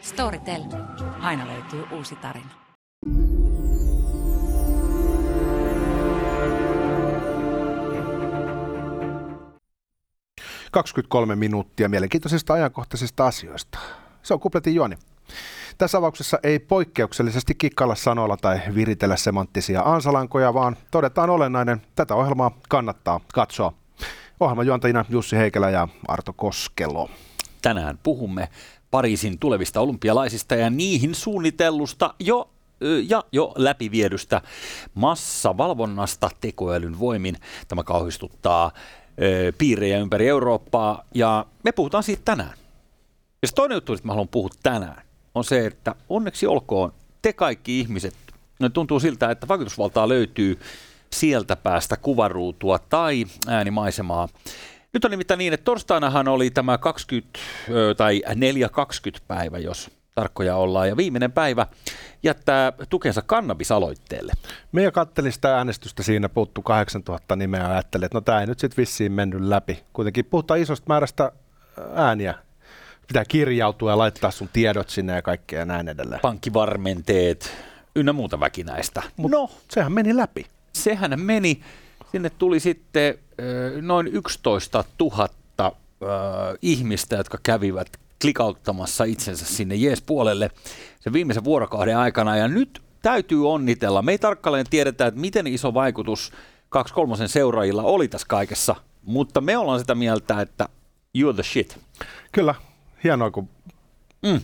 Storytel. Aina löytyy uusi tarina. Kaksikymmentäkolme minuuttia mielenkiintoisista ajankohtaisista asioista. Se on kupletin juoni. Tässä avauksessa ei poikkeuksellisesti kikkailla sanoilla tai viritellä semanttisia ansalankoja, vaan todetaan olennainen. Tätä ohjelmaa kannattaa katsoa. Ohjelmajuontajina Jussi Heikelä ja Arto Koskelo. Tänään puhumme Pariisin tulevista olympialaisista ja niihin suunnitellusta jo ja jo läpiviedystä massavalvonnasta tekoälyn voimin. Tämä kauhistuttaa piirejä ympäri Eurooppaa ja me puhutaan siitä tänään. Ja se toinen juttu, että mä haluan puhua tänään, on se, että onneksi olkoon te kaikki ihmiset, no tuntuu siltä, että vaikutusvaltaa löytyy sieltä päästä kuvaruutua tai äänimaisemaa. Nyt on nimittäin niin, että torstainahan oli tämä 20 tai 4-20 päivä, jos tarkkoja ollaan, ja viimeinen päivä jättää tukensa kannabisaloitteelle. Meidän kattelin sitä äänestystä siinä, puuttu 8000 nimeä ja ajattelin, että no tämä ei nyt sitten vissiin mennyt läpi. Kuitenkin puhutaan isosta määrästä ääniä. Pitää kirjautua ja laittaa sun tiedot sinne ja kaikkea ja näin edelleen. Pankkivarmenteet ynnä muuta väkinäistä. Mut no, sehän meni läpi. Sehän meni. Sinne tuli sitten noin 11 000 ihmistä, jotka kävivät klikauttamassa itsensä sinne jees-puolelle sen viimeisen vuorokauden aikana. Ja nyt täytyy onnitella. Me ei tarkkaan tiedetä, että miten iso vaikutus kaksi kolmosen seuraajilla oli tässä kaikessa, mutta me ollaan sitä mieltä, että you're the shit. Kyllä, hienoa kun mm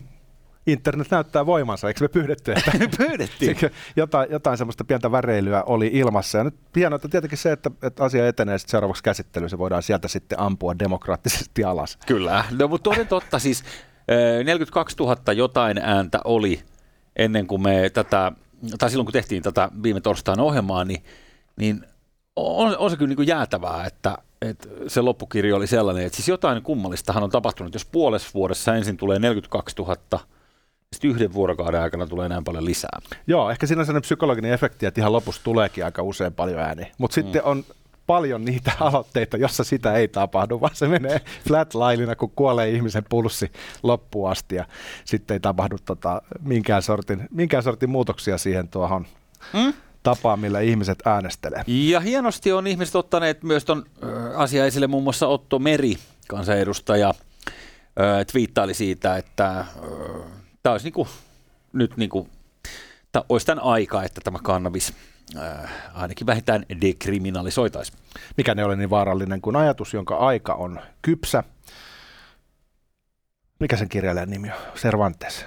internet näyttää voimansa, eikö me pyydetty? Että Pyydettiin. jotain, jotain semmoista pientä väreilyä oli ilmassa. Ja nyt hienoa, että tietenkin se, että, että asia etenee sitten seuraavaksi käsittelyyn, se voidaan sieltä sitten ampua demokraattisesti alas. Kyllä, no, mutta toden totta siis 42 000 jotain ääntä oli ennen kuin me tätä, tai silloin kun tehtiin tätä viime torstain ohjelmaa, niin, niin on, on se kyllä niin kuin jäätävää, että, että se loppukirja oli sellainen, että siis jotain kummallistahan on tapahtunut, jos puolessa vuodessa ensin tulee 42 000 sitten yhden vuorokauden aikana tulee näin paljon lisää. Joo, ehkä siinä on sellainen psykologinen efekti, että ihan lopussa tuleekin aika usein paljon ääniä. Mutta mm. sitten on paljon niitä aloitteita, jossa sitä ei tapahdu, vaan se menee flatlinena, kun kuolee ihmisen pulssi loppuun asti ja sitten ei tapahdu tota, minkään, sortin, minkään sortin muutoksia siihen tuohon mm? tapaan, millä ihmiset äänestelee. Ja hienosti on ihmiset ottaneet myös tuon asian esille, muun muassa Otto Meri, kansanedustaja, twiittaili siitä, että tämä olisi niin kuin, nyt niin kuin, tämä olisi tämän aika, että tämä kannabis äh, ainakin vähintään dekriminalisoitaisiin. Mikä ne ole niin vaarallinen kuin ajatus, jonka aika on kypsä. Mikä sen kirjailijan nimi on? Cervantes.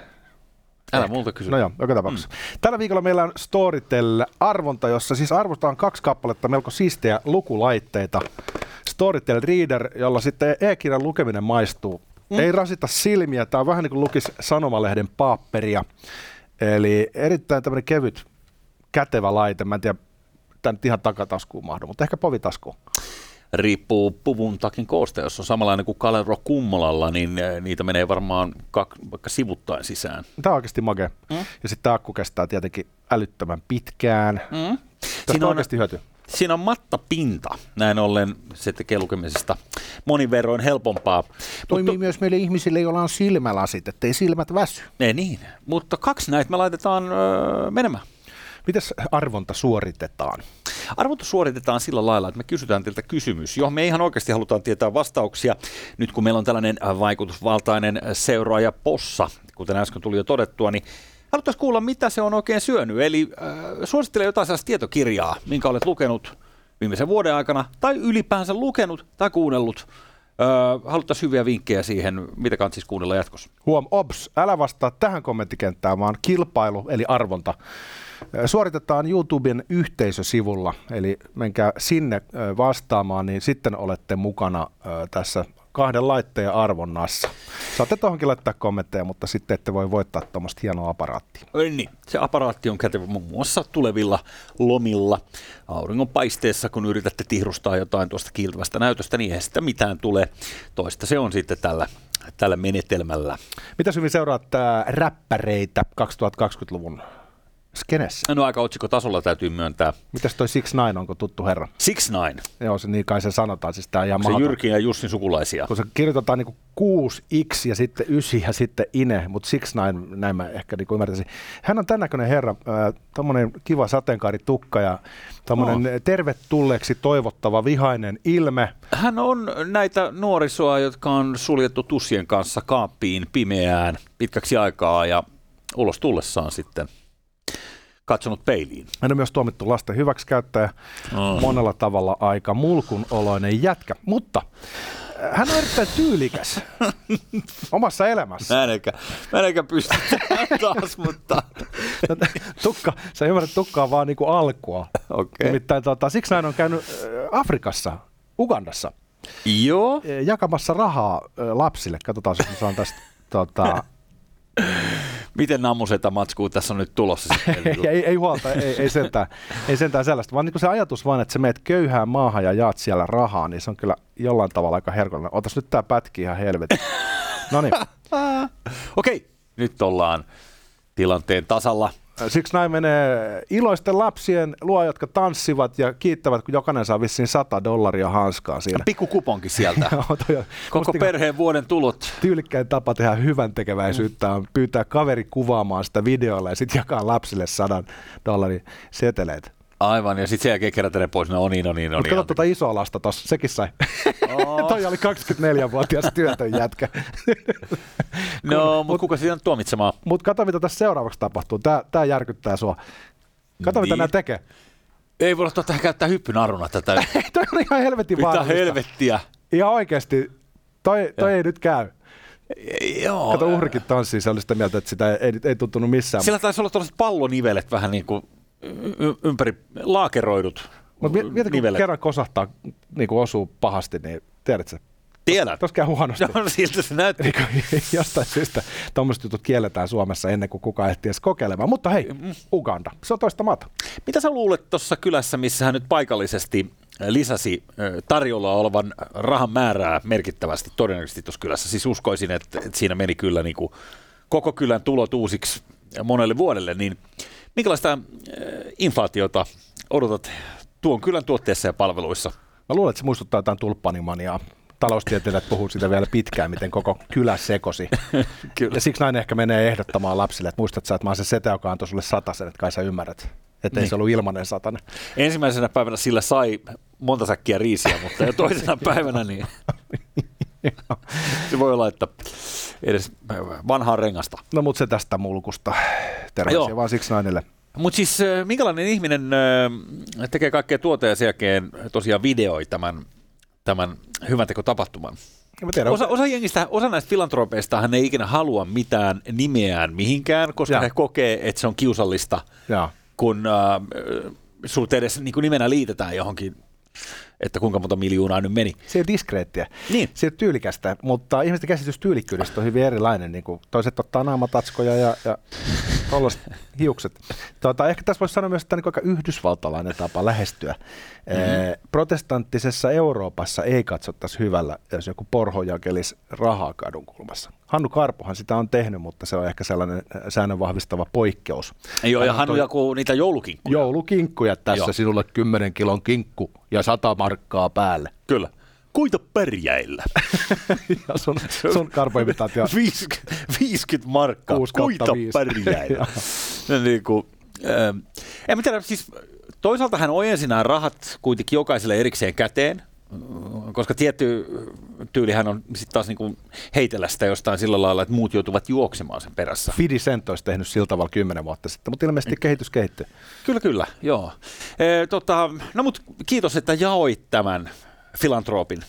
Älä multa kysy. No joo, joka tapauksessa. Mm. Tällä viikolla meillä on Storytel-arvonta, jossa siis arvostetaan kaksi kappaletta melko siistejä lukulaitteita. Storytel Reader, jolla sitten e-kirjan lukeminen maistuu Mm. Ei rasita silmiä. Tämä on vähän niin kuin lukisi sanomalehden paapperia. Eli erittäin tämmöinen kevyt, kätevä laite. Mä en tiedä, tämä nyt ihan takataskuun mahdu, mutta ehkä povitaskuun. Riippuu puvun takin koosta. Jos on samanlainen kuin Kalero Kummolalla, niin eh, niitä menee varmaan kak, vaikka sivuttain sisään. Tämä on oikeasti mage. Mm. Ja sitten tämä akku kestää tietenkin älyttömän pitkään. Mm. Siinä on oikeasti hyöty siinä on mattapinta. Näin ollen se tekee lukemisesta monin verroin helpompaa. Toimii Mutta, myös meille ihmisille, joilla on silmälasit, ettei silmät väsy. Ei niin, mutta kaksi näitä me laitetaan öö, menemään. Mitäs arvonta suoritetaan? Arvonta suoritetaan sillä lailla, että me kysytään teiltä kysymys, johon me ihan oikeasti halutaan tietää vastauksia. Nyt kun meillä on tällainen vaikutusvaltainen seuraaja Possa, kuten äsken tuli jo todettua, niin Haluttaisiin kuulla, mitä se on oikein syönyt. Eli äh, suosittele jotain sellaista tietokirjaa, minkä olet lukenut viimeisen vuoden aikana, tai ylipäänsä lukenut tai kuunnellut. Äh, haluttaisiin hyviä vinkkejä siihen, mitä kannattaa siis kuunnella jatkossa. Huom, ops, älä vastaa tähän kommenttikenttään, vaan kilpailu, eli arvonta. Äh, suoritetaan YouTuben yhteisösivulla, eli menkää sinne äh, vastaamaan, niin sitten olette mukana äh, tässä kahden laitteen arvonnassa. Saatte tuohonkin laittaa kommentteja, mutta sitten ette voi voittaa tuommoista hienoa aparaattia. Niin, se aparaatti on kätevä muun muassa tulevilla lomilla auringonpaisteessa, kun yritätte tihrustaa jotain tuosta kiiltävästä näytöstä, niin ei sitä mitään tule. Toista se on sitten tällä tällä menetelmällä. Mitä hyvin seuraat räppäreitä 2020-luvun skenessä. No aika otsikkotasolla täytyy myöntää. Mitäs toi Six Nine, onko tuttu herra? Six Nine, Joo, se niin kai se sanotaan, siis tää on ihan se. Jyrkin ja Jussin sukulaisia. kun se kirjoitetaan niin 6x ja sitten 9 ja sitten ine, mutta 6 näin, näin mä ehkä niin ymmärtäisin. Hän on tämän näköinen herra, tuommoinen kiva sateenkaaritukka ja tuommoinen No. tervetulleeksi toivottava vihainen ilme. Hän on näitä nuorisoa, jotka on suljettu tussien kanssa kaappiin pimeään pitkäksi aikaa ja ulos tullessaan sitten katsonut peiliin. Hän on myös tuomittu lasten hyväksikäyttäjä, Oh. monella tavalla aika mulkun oloinen jätkä, mutta äh, hän on erittäin tyylikäs omassa elämässä. Mä en eikä, mä en eikä pysty taas, mutta Tukka, sä ymmärrät, tukka on vaan niinku alkua. okei. Nimittäin tota, siksi näin on käynyt äh, Afrikassa, Ugandassa. Joo. Eh, jakamassa rahaa lapsille. Katsotaan, jos mä saan tästä tota, Miten nammuseta matskuu tässä on nyt tulossa sitten? ei, ei, huolta, ei, ei, sentään, ei sentään sellaista, vaan niin se ajatus vaan, että sä meet köyhään maahan ja jaat siellä rahaa, niin se on kyllä jollain tavalla aika herkullinen. Otas nyt tää pätki ihan helvetin. No niin, Okei, nyt ollaan tilanteen tasalla. Siksi näin menee iloisten lapsien luo, jotka tanssivat ja kiittävät, kun jokainen saa vissiin 100 dollaria hanskaa siinä. Pikku kuponki sieltä. Joo, toi on- Koko niinku perheen vuoden tulot. Tyylikkäin tapa tehdä hyvän tekeväisyyttä on pyytää kaveri kuvaamaan sitä videolla ja sitten jakaa lapsille 100 dollarin seteleitä. Aivan, ja sitten sen jälkeen kerätä ne pois. No niin, no niin, no Mutta niin. kato tuota isoa lasta tossa, sekin sai. Oh. Toi oli 24-vuotias työtön jätkä. No, mutta kuka siitä on tuomitsemaan? Mutta kato, mitä tässä seuraavaksi tapahtuu. Tää, tää järkyttää sua. Kato, mitä Niin. nämä tekee. Ei voi ottaa tähän käyttää hyppynaruna tätä. Toi on ihan helvetin Mitä vaarallista. helvettiä. Ihan oikeesti. Toi, toi ei nyt käy. Joo. Kato, uhrikin tanssii, se oli sitä mieltä, että sitä ei, ei, ei tuntunut missään. Sillä taisi olla tuollaiset pallonivelet vähän niin kuin ympäri laakeroidut Mutta mieti, kun kerran kosahtaa, niin kuin osuu pahasti, niin tiedät sä, Tiedän. tos käy huonosti. No, siltä se näytti. Niin jostain syystä tuommoiset jutut kielletään Suomessa ennen kuin kukaan ehtii edes kokeilemaan. Mutta hei, Uganda, se on toista maata. Mitä sä luulet tuossa kylässä, missä hän nyt paikallisesti lisäsi ö, tarjolla olevan rahan määrää merkittävästi todennäköisesti tuossa kylässä? Siis uskoisin, että, että siinä meni kyllä niin kuin koko kylän tulot uusiksi monelle vuodelle, niin minkälaista ö, inflaatiota odotat tuon kylän tuotteissa ja palveluissa? Mä luulen, että se muistuttaa jotain tulppanimaniaa. Taloustieteilijät puhuu siitä vielä pitkään, miten koko kylä sekosi. Kyllä. Ja siksi nainen ehkä menee ehdottamaan lapsille, että muistat sä, että mä oon se setä, joka antoi sulle satasen, että kai sä ymmärrät. Että ei Niin. se ollut ilmanen satanen. Ensimmäisenä päivänä sillä sai monta säkkiä riisiä, mutta jo toisena päivänä niin se voi olla, että edes vanhaa rengasta. No mut se tästä mulkusta. Terveisiä Joo. vaan siksi nainille. Mutta siis minkälainen ihminen tekee kaikkea tuota ja sen jälkeen tosiaan videoi tämän, tämän hyvän tekotapahtuman? Tiedän, Osa, osa jengistä, osa näistä filantropeista hän ei ikinä halua mitään nimeään mihinkään, koska Joo. he kokee, että se on kiusallista, Joo. kun äh, sut edes niin kuin nimenä liitetään johonkin, että kuinka monta miljoonaa nyt meni. Se ole diskreettiä. Niin. Se ole tyylikästä, mutta ihmisten käsitys tyylikkyydestä on hyvin erilainen. Niin kuin toiset ottaa naamatatskoja ja, ja tollaiset hiukset. Tuota, ehkä tässä voisi sanoa myös, että tämä on aika yhdysvaltalainen tapa lähestyä. Mm-hmm. Protestanttisessa Euroopassa ei katsottaisi hyvällä, jos joku porho jakelisi rahaa kadun kulmassa. Hannu Karpohan sitä on tehnyt, mutta se on ehkä sellainen äh, säännön vahvistava poikkeus. Ei ole, ja Hannu toi- jakuu niitä joulukinkkuja. Joulukinkkuja tässä Joo. sinulle 10 kilon kinkku ja 100 markkaa päälle. Kyllä. Kuita pärjäillä. Ja sun, sun karpoimitaatio 50, 50 markkaa. Kuita viisi. pärjäillä. Joo. No niin kuin, ähm, en mä tiedä, siis toisaalta hän ojensi nämä rahat kuitenkin jokaiselle erikseen käteen, koska tietty tyylihän on sitten taas niin heitellä sitä jostain sillä lailla, että muut joutuvat juoksemaan sen perässä. 50 Cent olisi tehnyt sillä tavalla 10 vuotta sitten, mutta ilmeisesti kehitys kehittyy. Kyllä, kyllä, joo. E, tota, no mutta kiitos, että jaoit tämän filantropin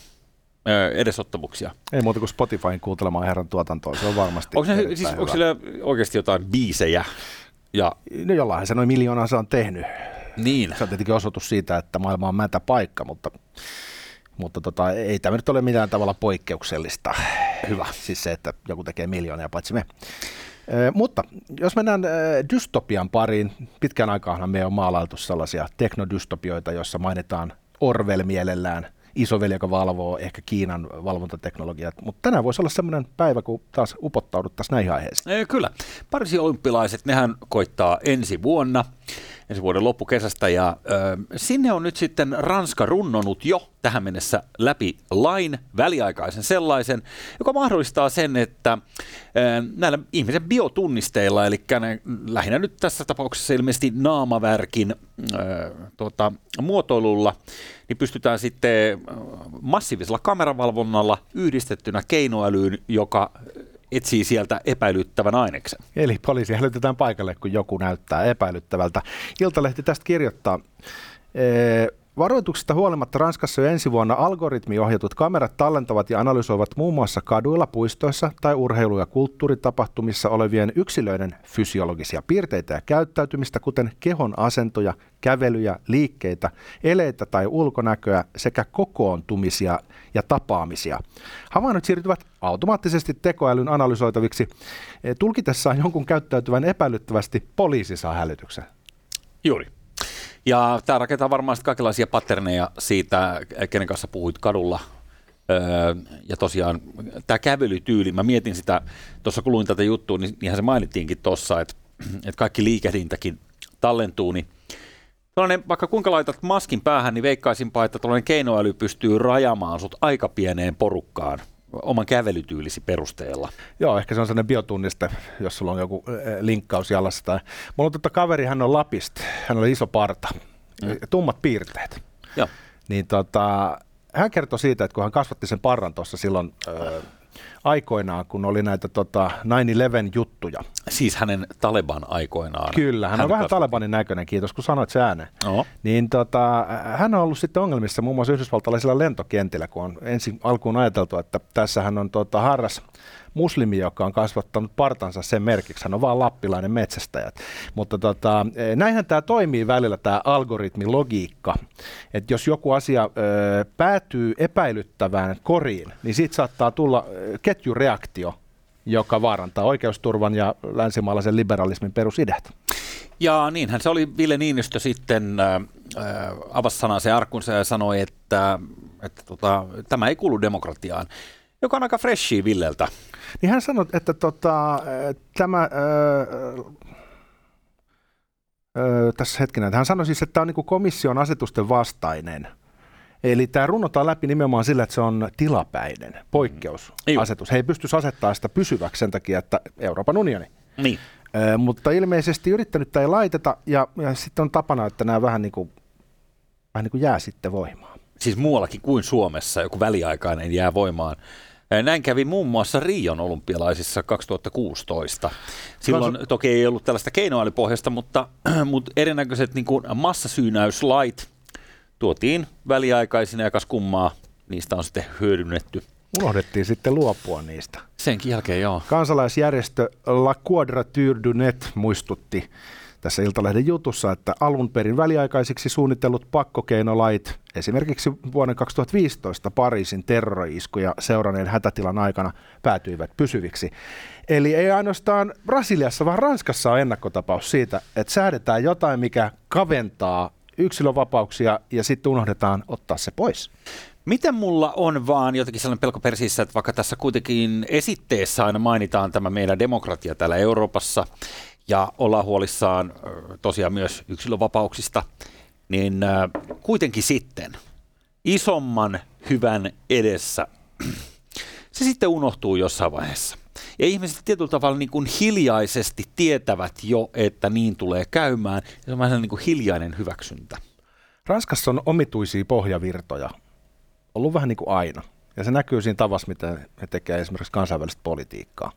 e, edesottamuksia. Ei muuta kuin Spotifyn kuuntelemaan herran tuotantoa, se on varmasti Onko, ne, siis, hyvä. onko sillä oikeasti jotain biisejä? Ja No jollain se noin miljoonaa se on tehnyt. niin, Se on tietenkin osoitus siitä, että maailma on mätä paikka, mutta, mutta tota, ei tämä nyt ole millään tavalla poikkeuksellista. Hyvä. Siis se, että joku tekee miljoonia, paitsi me. Ö, mutta jos mennään ö, dystopian pariin, pitkän aikaan me on maalailtu sellaisia teknodystopioita, joissa mainitaan Orwell mielellään isoveli, joka valvoo ehkä Kiinan valvontateknologiat. Mutta tänään voisi olla sellainen päivä, kun taas upottauduttaisiin näihin aiheisiin. Ei, kyllä. Pariisin olympialaiset, nehän koittaa ensi vuonna ensi vuoden loppukesästä. Ja ö, sinne on nyt sitten Ranska runnonut jo tähän mennessä läpi lain, väliaikaisen sellaisen, joka mahdollistaa sen, että ö, näillä ihmisen biotunnisteilla, eli ne, lähinnä nyt tässä tapauksessa ilmeisesti naamavärkin ö, tota, muotoilulla, niin pystytään sitten massiivisella kameravalvonnalla yhdistettynä keinoälyyn, joka etsii sieltä epäilyttävän aineksen. Eli poliisi hälytetään paikalle, kun joku näyttää epäilyttävältä. Iltalehti tästä kirjoittaa. Varoituksista huolimatta Ranskassa jo ensi vuonna algoritmiohjatut kamerat tallentavat ja analysoivat muun muassa kaduilla, puistoissa tai urheilu- ja kulttuuritapahtumissa olevien yksilöiden fysiologisia piirteitä ja käyttäytymistä, kuten kehon asentoja, kävelyjä, liikkeitä, eleitä tai ulkonäköä sekä kokoontumisia ja tapaamisia. Havainnot siirtyvät automaattisesti tekoälyn analysoitaviksi. Tulkitessaan jonkun käyttäytyvän epäilyttävästi poliisi saa hälytyksen. Juuri. Ja tämä rakentaa varmaan kaikenlaisia patterneja siitä, kenen kanssa puhuit kadulla. Öö, ja tosiaan tämä kävelytyyli, mä mietin sitä, tuossa kun luin tätä juttua, niin niinhän se mainittiinkin tuossa, että, että kaikki liikehdintäkin tallentuu, niin Tuollainen, vaikka kuinka laitat maskin päähän, niin veikkaisinpa, että tuollainen keinoäly pystyy rajamaan sut aika pieneen porukkaan oman kävelytyylisi perusteella. Joo, ehkä se on sellainen biotunniste, jos sulla on joku linkkaus jalassa. Tai... Mulla on totta kaveri, hän on Lapista, hän oli iso parta, mm. tummat piirteet. Joo. Niin tota, hän kertoi siitä, että kun hän kasvatti sen parran tuossa silloin ö, aikoinaan, kun oli näitä tota, 9-11 juttuja. Siis hänen Taleban aikoinaan. Kyllä, hän, hän on vähän Talebanin näköinen, kiitos kun sanoit se ääneen. No. Niin tota, hän on ollut sitten ongelmissa muun muassa yhdysvaltalaisilla lentokentillä, kun on ensin alkuun ajateltu, että tässä hän on tota, harras muslimi, joka on kasvattanut partansa sen merkiksi. Hän on vaan lappilainen metsästäjä. Mutta tota, e, näinhän tämä toimii välillä, tämä algoritmilogiikka. Että jos joku asia ö, päätyy epäilyttävään koriin, niin siitä saattaa tulla ketjureaktio, joka vaarantaa oikeusturvan ja länsimaalaisen liberalismin perusideat. Ja niinhän se oli Ville Niinistö sitten äh, avasi sanansa ja arkkunsa ja sanoi, että, että tota, tämä ei kuulu demokratiaan joka on aika freshia Villeltä. Niin hän sanoi, että tota, tämä... Öö, öö, tässä hetkinen, hän sanoi siis, että tämä on niin komission asetusten vastainen. Eli tämä runnotaan läpi nimenomaan sillä, että se on tilapäinen poikkeusasetus. He ei pysty asettaa sitä pysyväksi sen takia, että Euroopan unioni. Niin. Ö, mutta ilmeisesti yrittänyt ei laiteta, ja, ja sitten on tapana, että nämä vähän niin kuin, vähän niin kuin jää sitten voimaan. Siis muuallakin kuin Suomessa joku väliaikainen jää voimaan. Näin kävi muun muassa Rion olympialaisissa 2016. Silloin Kansu... toki ei ollut tällaista keinoälypohjasta, mutta, mutta erinäköiset niin kuin massasyynäyslait tuotiin väliaikaisina ja kas kummaa, niistä on sitten hyödynnetty. Unohdettiin sitten luopua niistä. Senkin jälkeen, joo. Kansalaisjärjestö La Quadrature du Net muistutti tässä Iltalehden jutussa, että alun perin väliaikaisiksi suunnitellut pakkokeinolait, esimerkiksi vuoden 2015 Pariisin terrori-iskuja seuranneen hätätilan aikana, päätyivät pysyviksi. Eli ei ainoastaan Brasiliassa, vaan Ranskassa on ennakkotapaus siitä, että säädetään jotain, mikä kaventaa yksilövapauksia ja sitten unohdetaan ottaa se pois. Miten mulla on vaan jotenkin sellainen pelko persiissä, että vaikka tässä kuitenkin esitteessä aina mainitaan tämä meidän demokratia täällä Euroopassa, ja ollaan huolissaan tosiaan myös yksilövapauksista, niin kuitenkin sitten isomman hyvän edessä se sitten unohtuu jossain vaiheessa. Ja ihmiset tietyllä tavalla niin kuin hiljaisesti tietävät jo, että niin tulee käymään. Se on vähän niin kuin hiljainen hyväksyntä. Ranskassa on omituisia pohjavirtoja. Ollut vähän niin kuin aina. Ja se näkyy siinä tavassa, miten he tekevät esimerkiksi kansainvälistä politiikkaa.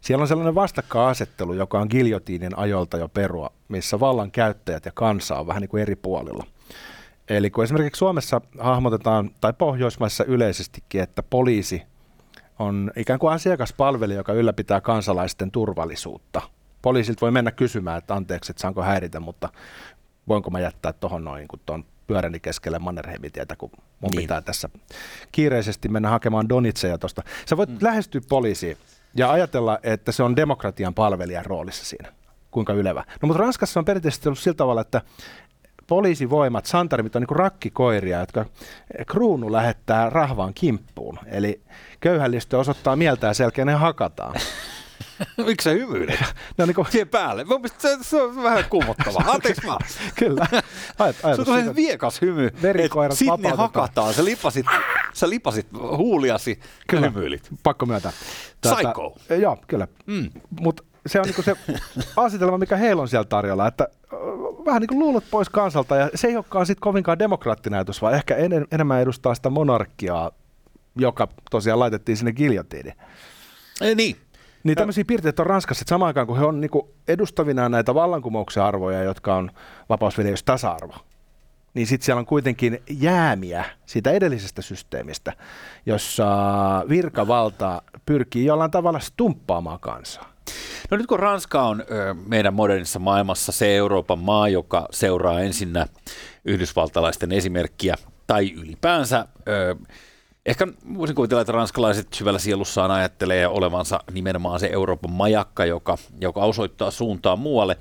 Siellä on sellainen vastakkainasettelu, joka on giljotiinin ajolta jo perua, missä vallan käyttäjät ja kansa on vähän niin kuin eri puolilla. Eli kun esimerkiksi Suomessa hahmotetaan, tai Pohjoismaissa yleisestikin, että poliisi on ikään kuin asiakaspalvelija, joka ylläpitää kansalaisten turvallisuutta. Poliisilta voi mennä kysymään, että anteeksi, että saanko häiritä, mutta voinko mä jättää tuohon noin, kun tuon pyöräni keskelle Mannerheimitietä, kun mun niin. pitää tässä kiireisesti mennä hakemaan Donitseja tuosta. Sä voit mm. lähestyä poliisiin ja ajatella, että se on demokratian palvelijan roolissa siinä. Kuinka ylevä. No mutta Ranskassa on perinteisesti ollut sillä tavalla, että poliisivoimat, santarimit on niin rakkikoiria, jotka kruunu lähettää rahvaan kimppuun. Eli köyhällistö osoittaa mieltä ja selkeä ne hakataan. Miksi sä hymyilet? No niin kuin, Siihen päälle. Mun mielestä se, se on vähän kuumottavaa. Anteeksi vaan. kyllä. Ajat, Se ajatus on viekas hymy. Verikoirat Sitten ne hakataan. Sä lipasit, sä lipasit huuliasi Kyllä. ja hymyilit. pakko myöntää. Psycho. Joo, kyllä. Mm. Mutta se on niinku se asetelma, mikä heillä on siellä tarjolla, että vähän niin kuin luulot pois kansalta, ja se ei olekaan sitten kovinkaan demokraattinäytös, vaan ehkä en, enemmän edustaa sitä monarkiaa, joka tosiaan laitettiin sinne giljotiiniin. Ei, niin. Niin tämmöisiä piirteitä on Ranskassa, että samaan aikaan kun he on niinku edustavina näitä vallankumouksen arvoja, jotka on vapausviljelys tasa-arvo, niin sitten siellä on kuitenkin jäämiä siitä edellisestä systeemistä, jossa virkavalta pyrkii jollain tavalla stumppaamaan kansaa. No nyt kun Ranska on ö, meidän modernissa maailmassa se Euroopan maa, joka seuraa ensinnä yhdysvaltalaisten esimerkkiä, tai ylipäänsä, ö, ehkä voisin kuvitella, että ranskalaiset syvällä sielussaan ajattelee olevansa nimenomaan se Euroopan majakka, joka, joka osoittaa suuntaa muualle.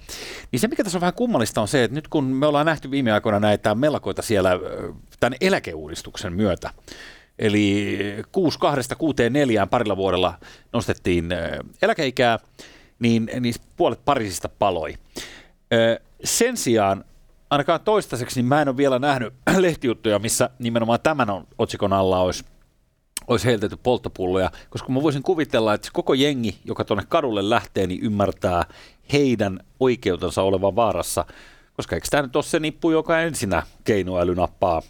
Niin se, mikä tässä on vähän kummallista, on se, että nyt kun me ollaan nähty viime aikoina näitä mellakoita siellä tämän eläkeuudistuksen myötä, Eli 6 2 6 4 parilla vuodella nostettiin eläkeikää, niin, niin puolet Pariisista paloi. Sen sijaan ainakaan toistaiseksi niin mä en ole vielä nähnyt lehtijuttuja, missä nimenomaan tämän on, otsikon alla olisi olisi heiltetty polttopulloja, koska mä voisin kuvitella, että koko jengi, joka tuonne kadulle lähtee, niin ymmärtää heidän oikeutensa olevan vaarassa, koska eikö tämä nyt ole se nippu, joka ensinnä keinoäly nappaa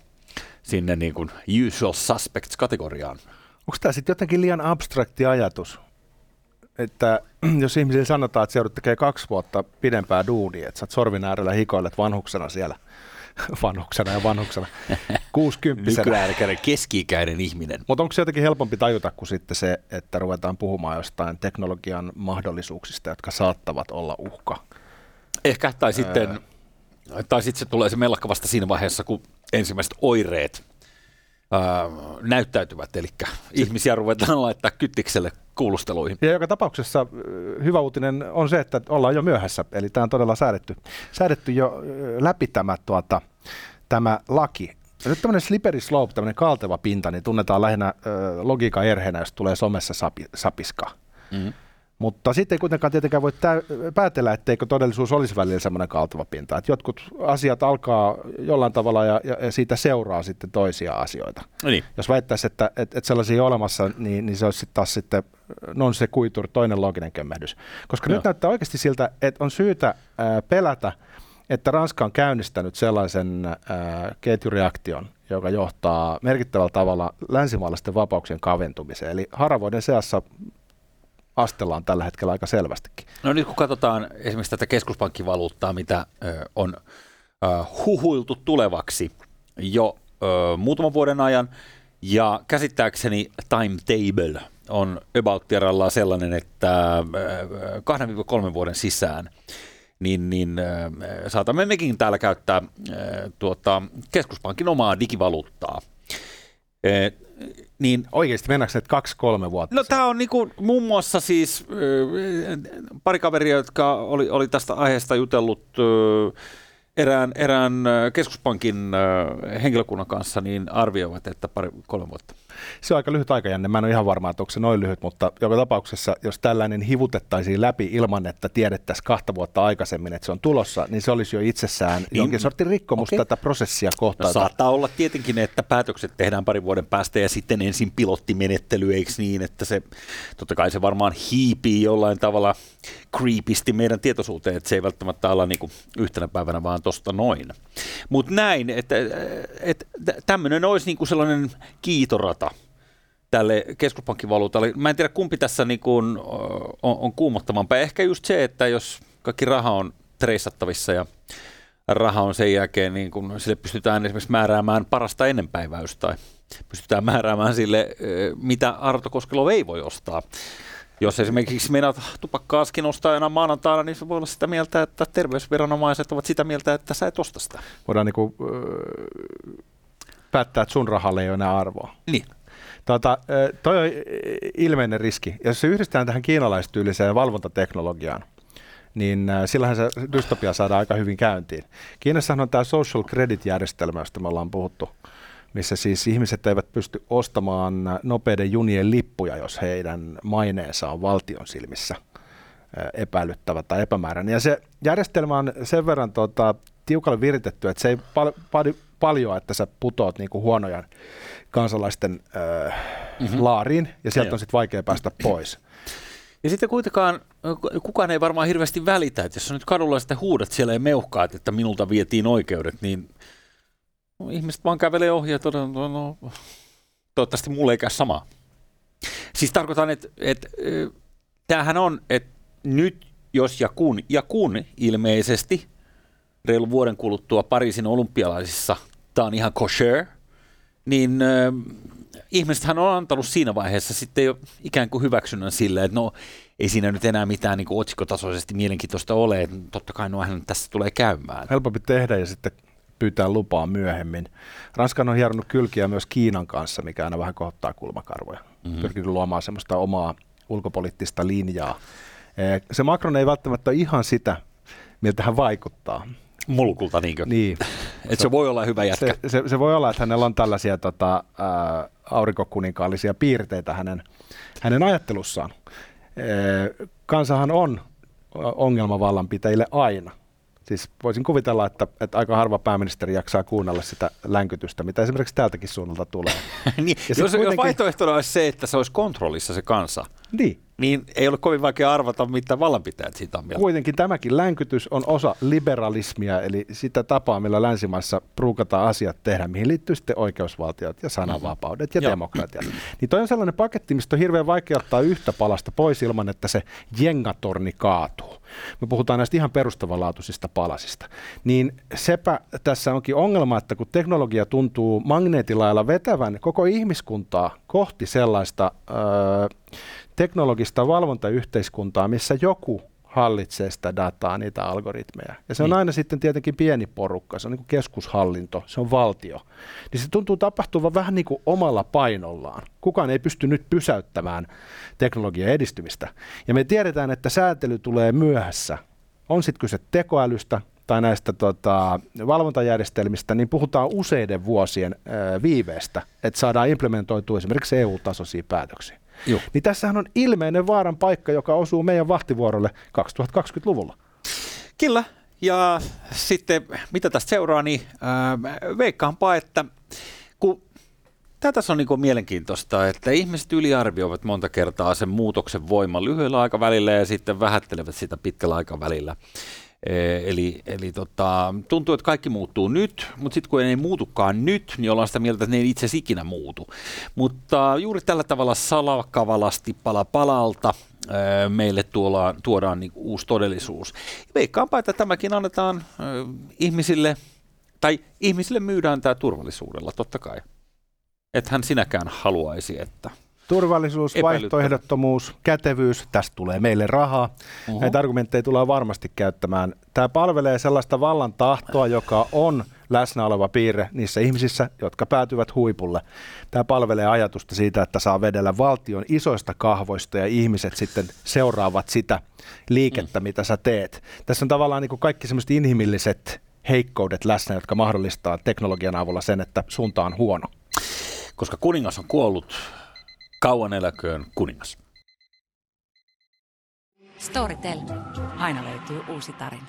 sinne niin kuin usual suspects-kategoriaan? Onko tämä sitten jotenkin liian abstrakti ajatus? Että jos ihmisille sanotaan, että se joudut tekee kaksi vuotta pidempää duunia, että sä oot sorvin äärellä hikoilet vanhuksena siellä, vanhuksena ja vanhuksena, 60 Nykyäärikäinen keski-ikäinen ihminen. Mutta onko se jotenkin helpompi tajuta kuin sitten se, että ruvetaan puhumaan jostain teknologian mahdollisuuksista, jotka saattavat olla uhka? Ehkä, tai sitten, tai sitten se tulee se mellakka vasta siinä vaiheessa, kun ensimmäiset oireet ää, näyttäytyvät, eli ihmisiä ruvetaan laittaa kyttikselle kuulusteluihin. Ja joka tapauksessa ö, hyvä uutinen on se, että ollaan jo myöhässä, eli tämä on todella säädetty, säädetty jo ö, läpi tämä, tuota, tämä laki. Ja nyt tämmöinen slippery slope, tämmöinen kalteva pinta, niin tunnetaan lähinnä ö, logiikan erheenä, jos tulee somessa sapi, sapiskaa. Mm. Mutta sitten ei kuitenkaan tietenkään voi tä- päätellä, etteikö todellisuus olisi välillä semmoinen kalteva pinta. Että jotkut asiat alkaa jollain tavalla ja, ja, ja siitä seuraa sitten toisia asioita. No niin. Jos väittäisi, että, että, että sellaisia on olemassa, niin, niin se olisi sitten taas sitten non se kuitur, toinen looginen kömmähdys. Koska Joo. nyt näyttää oikeasti siltä, että on syytä ää, pelätä, että Ranska on käynnistänyt sellaisen ää, ketjureaktion, joka johtaa merkittävällä tavalla länsimaalaisten vapauksien kaventumiseen. Eli haravoiden seassa astellaan tällä hetkellä aika selvästikin. No nyt kun katsotaan esimerkiksi tätä keskuspankkivaluuttaa, mitä on huhuiltu tulevaksi jo muutaman vuoden ajan, ja käsittääkseni timetable on about sellainen, että ö, kahden viiva kolmen vuoden sisään niin, niin saatamme mekin täällä käyttää tuota, keskuspankin omaa digivaluuttaa. Niin Oikeasti mennäänkö nyt kaksi-kolme vuotta? No tämä on niinku muun muassa siis pari kaveria, jotka oli, oli tästä aiheesta jutellut erään, erään keskuspankin henkilökunnan kanssa, niin arvioivat, että pari, kolme vuotta. Se on aika lyhyt aikajänne. Mä en ole ihan varma, että onko se noin lyhyt, mutta joka tapauksessa, jos tällainen hivutettaisiin läpi ilman, että tiedettäisiin kahta vuotta aikaisemmin, että se on tulossa, niin se olisi jo itsessään Niin, jonkin sortin rikkomus okei. tätä prosessia No, kohtaan. saattaa olla tietenkin, että päätökset tehdään parin vuoden päästä ja sitten ensin pilottimenettely, eikö niin, että se, totta kai se varmaan hiipii jollain tavalla creepisti meidän tietoisuuteen, että se ei välttämättä olla niin yhtenä päivänä vaan tosta noin. Mutta näin, että, että tämmöinen olisi niin kuin sellainen kiitorata tälle keskuspankkivaluutalle. Mä en tiedä, kumpi tässä niin kuin on, on kuumottavampaa. Ehkä just se, että jos kaikki raha on treissattavissa ja raha on sen jälkeen, niin kun sille pystytään esimerkiksi määräämään parasta ennenpäiväystä tai pystytään määräämään sille, mitä Arto Koskelo ei voi ostaa. Jos esimerkiksi meinaat tupakkaaskin ostaa enää maanantaina, niin se voi olla sitä mieltä, että terveysviranomaiset ovat sitä mieltä, että sä et osta sitä. Voidaan niin kuin, öö, päättää, että sun rahalle ei ole enää arvoa. Niin. Ö, toi on ilmeinen riski. Jos se yhdistetään tähän kiinalaistyyliseen valvontateknologiaan, niin äh, sillähän se dystopia saadaan aika hyvin käyntiin. Kiinassahan on tämä social credit-järjestelmä, josta me ollaan puhuttu, missä siis ihmiset eivät pysty ostamaan nopeiden junien lippuja, jos heidän maineensa on valtion silmissä epäilyttävä tai epämääräinen. Ja se järjestelmä on sen verran tota, tiukalle viritetty, että se ei pal- paljon, että sä putoat niinku huonoja kansalaisten äh, mm-hmm. laariin, ja sieltä on sitten vaikea päästä pois. Ja sitten kuitenkaan kukaan ei varmaan hirveästi välitä, että jos nyt kadulla sitten huudat siellä ja meuhkaat, että minulta vietiin oikeudet, niin no, ihmiset vaan kävelee ohi ja todella, no, no, toivottavasti mulle ei käy sama. Siis tarkoitan, että, että tämähän on, että nyt jos ja kun, ja kun ilmeisesti reilun vuoden kuluttua Pariisin olympialaisissa tämä on ihan kosher, niin ihmisethän on antanut siinä vaiheessa sitten jo ikään kuin hyväksynnän sille, että no ei siinä nyt enää mitään niin otsikotasoisesti mielenkiintoista ole, että totta kai noinhan tässä tulee käymään. Helpompi tehdä ja sitten pyytää lupaa myöhemmin. Ranskan on hieronnut kylkiä myös Kiinan kanssa, mikä aina vähän kohottaa kulmakarvoja. Mm-hmm. Pyrkinyt luomaan semmoista omaa ulkopoliittista linjaa. Eh, se Macron ei välttämättä ole ihan sitä, miltä hän vaikuttaa. Mulkulta niinkö? Niin. Et se voi olla hyvä jätkä. Se, se, se voi olla, että hänellä on tällaisia tota, ää, aurinkokuninkaallisia piirteitä hänen, hänen ajattelussaan. Ee, kansahan on ongelmavallanpitäjille aina. Siis voisin kuvitella, että, että aika harva pääministeri jaksaa kuunnella sitä länkytystä, mitä esimerkiksi täältäkin suunnalta tulee. niin, jos, kuitenkin... jos vaihtoehtona olisi se, että se olisi kontrollissa se kansa, niin niin ei ole kovin vaikea arvata, mitä vallanpitäjät siitä on mieltä. Kuitenkin tämäkin länkytys on osa liberalismia, eli sitä tapaa, millä länsimaissa pruukataan asiat tehdä, mihin liittyy sitten oikeusvaltiot ja sananvapaudet ja demokratia. Niin toi on sellainen paketti, mistä on hirveän vaikea ottaa yhtä palasta pois ilman, että se jengatorni kaatuu. Me puhutaan näistä ihan perustavanlaatuisista palasista. Niin sepä tässä onkin ongelma, että kun teknologia tuntuu magneetilailla vetävän koko ihmiskuntaa kohti sellaista... Öö, teknologista valvontayhteiskuntaa, missä joku hallitsee sitä dataa, niitä algoritmeja. Ja se on niin. aina sitten tietenkin pieni porukka, se on niin keskushallinto, se on valtio. Niin se tuntuu tapahtuvan vähän niin kuin omalla painollaan. Kukaan ei pysty nyt pysäyttämään teknologian edistymistä. Ja me tiedetään, että säätely tulee myöhässä. On sitten kyse tekoälystä tai näistä tota, valvontajärjestelmistä, niin puhutaan useiden vuosien ää, viiveestä, että saadaan implementoitua esimerkiksi EU-tasoisia päätöksiä. Joo. Niin tässähän on ilmeinen vaaran paikka, joka osuu meidän vahtivuorolle 2020-luvulla. Kyllä, ja sitten mitä tästä seuraa, niin äh, veikkaanpa, että kun Tämä tässä on niin mielenkiintoista, että ihmiset yliarvioivat monta kertaa sen muutoksen voiman lyhyellä aikavälillä ja sitten vähättelevät sitä pitkällä aikavälillä. Eh, eli, eli tota, tuntuu, että kaikki muuttuu nyt, mutta sitten kun ei muutukaan nyt, niin ollaan sitä mieltä, että ne ei itse asiassa ikinä muutu. Mutta juuri tällä tavalla salakavalasti pala palalta eh, meille tuolaan, tuodaan niin uusi todellisuus. Veikkaanpa, että tämäkin annetaan äh, ihmisille, tai ihmisille myydään tämä turvallisuudella, totta kai. Ethän sinäkään haluaisi, että Turvallisuus, vaihtoehdottomuus, kätevyys, tästä tulee meille rahaa. Uh-huh. Näitä argumentteja tulee varmasti käyttämään. Tämä palvelee sellaista vallan tahtoa, joka on läsnä oleva piirre niissä ihmisissä, jotka päätyvät huipulle. Tämä palvelee ajatusta siitä, että saa vedellä valtion isoista kahvoista ja ihmiset sitten seuraavat sitä liikettä, mm. mitä sä teet. Tässä on tavallaan niin kuin kaikki semmoiset inhimilliset heikkoudet läsnä, jotka mahdollistaa teknologian avulla sen, että suunta on huono. Koska kuningas on kuollut, Kauan eläköön kuningas. Storytel. Aina löytyy uusi tarina.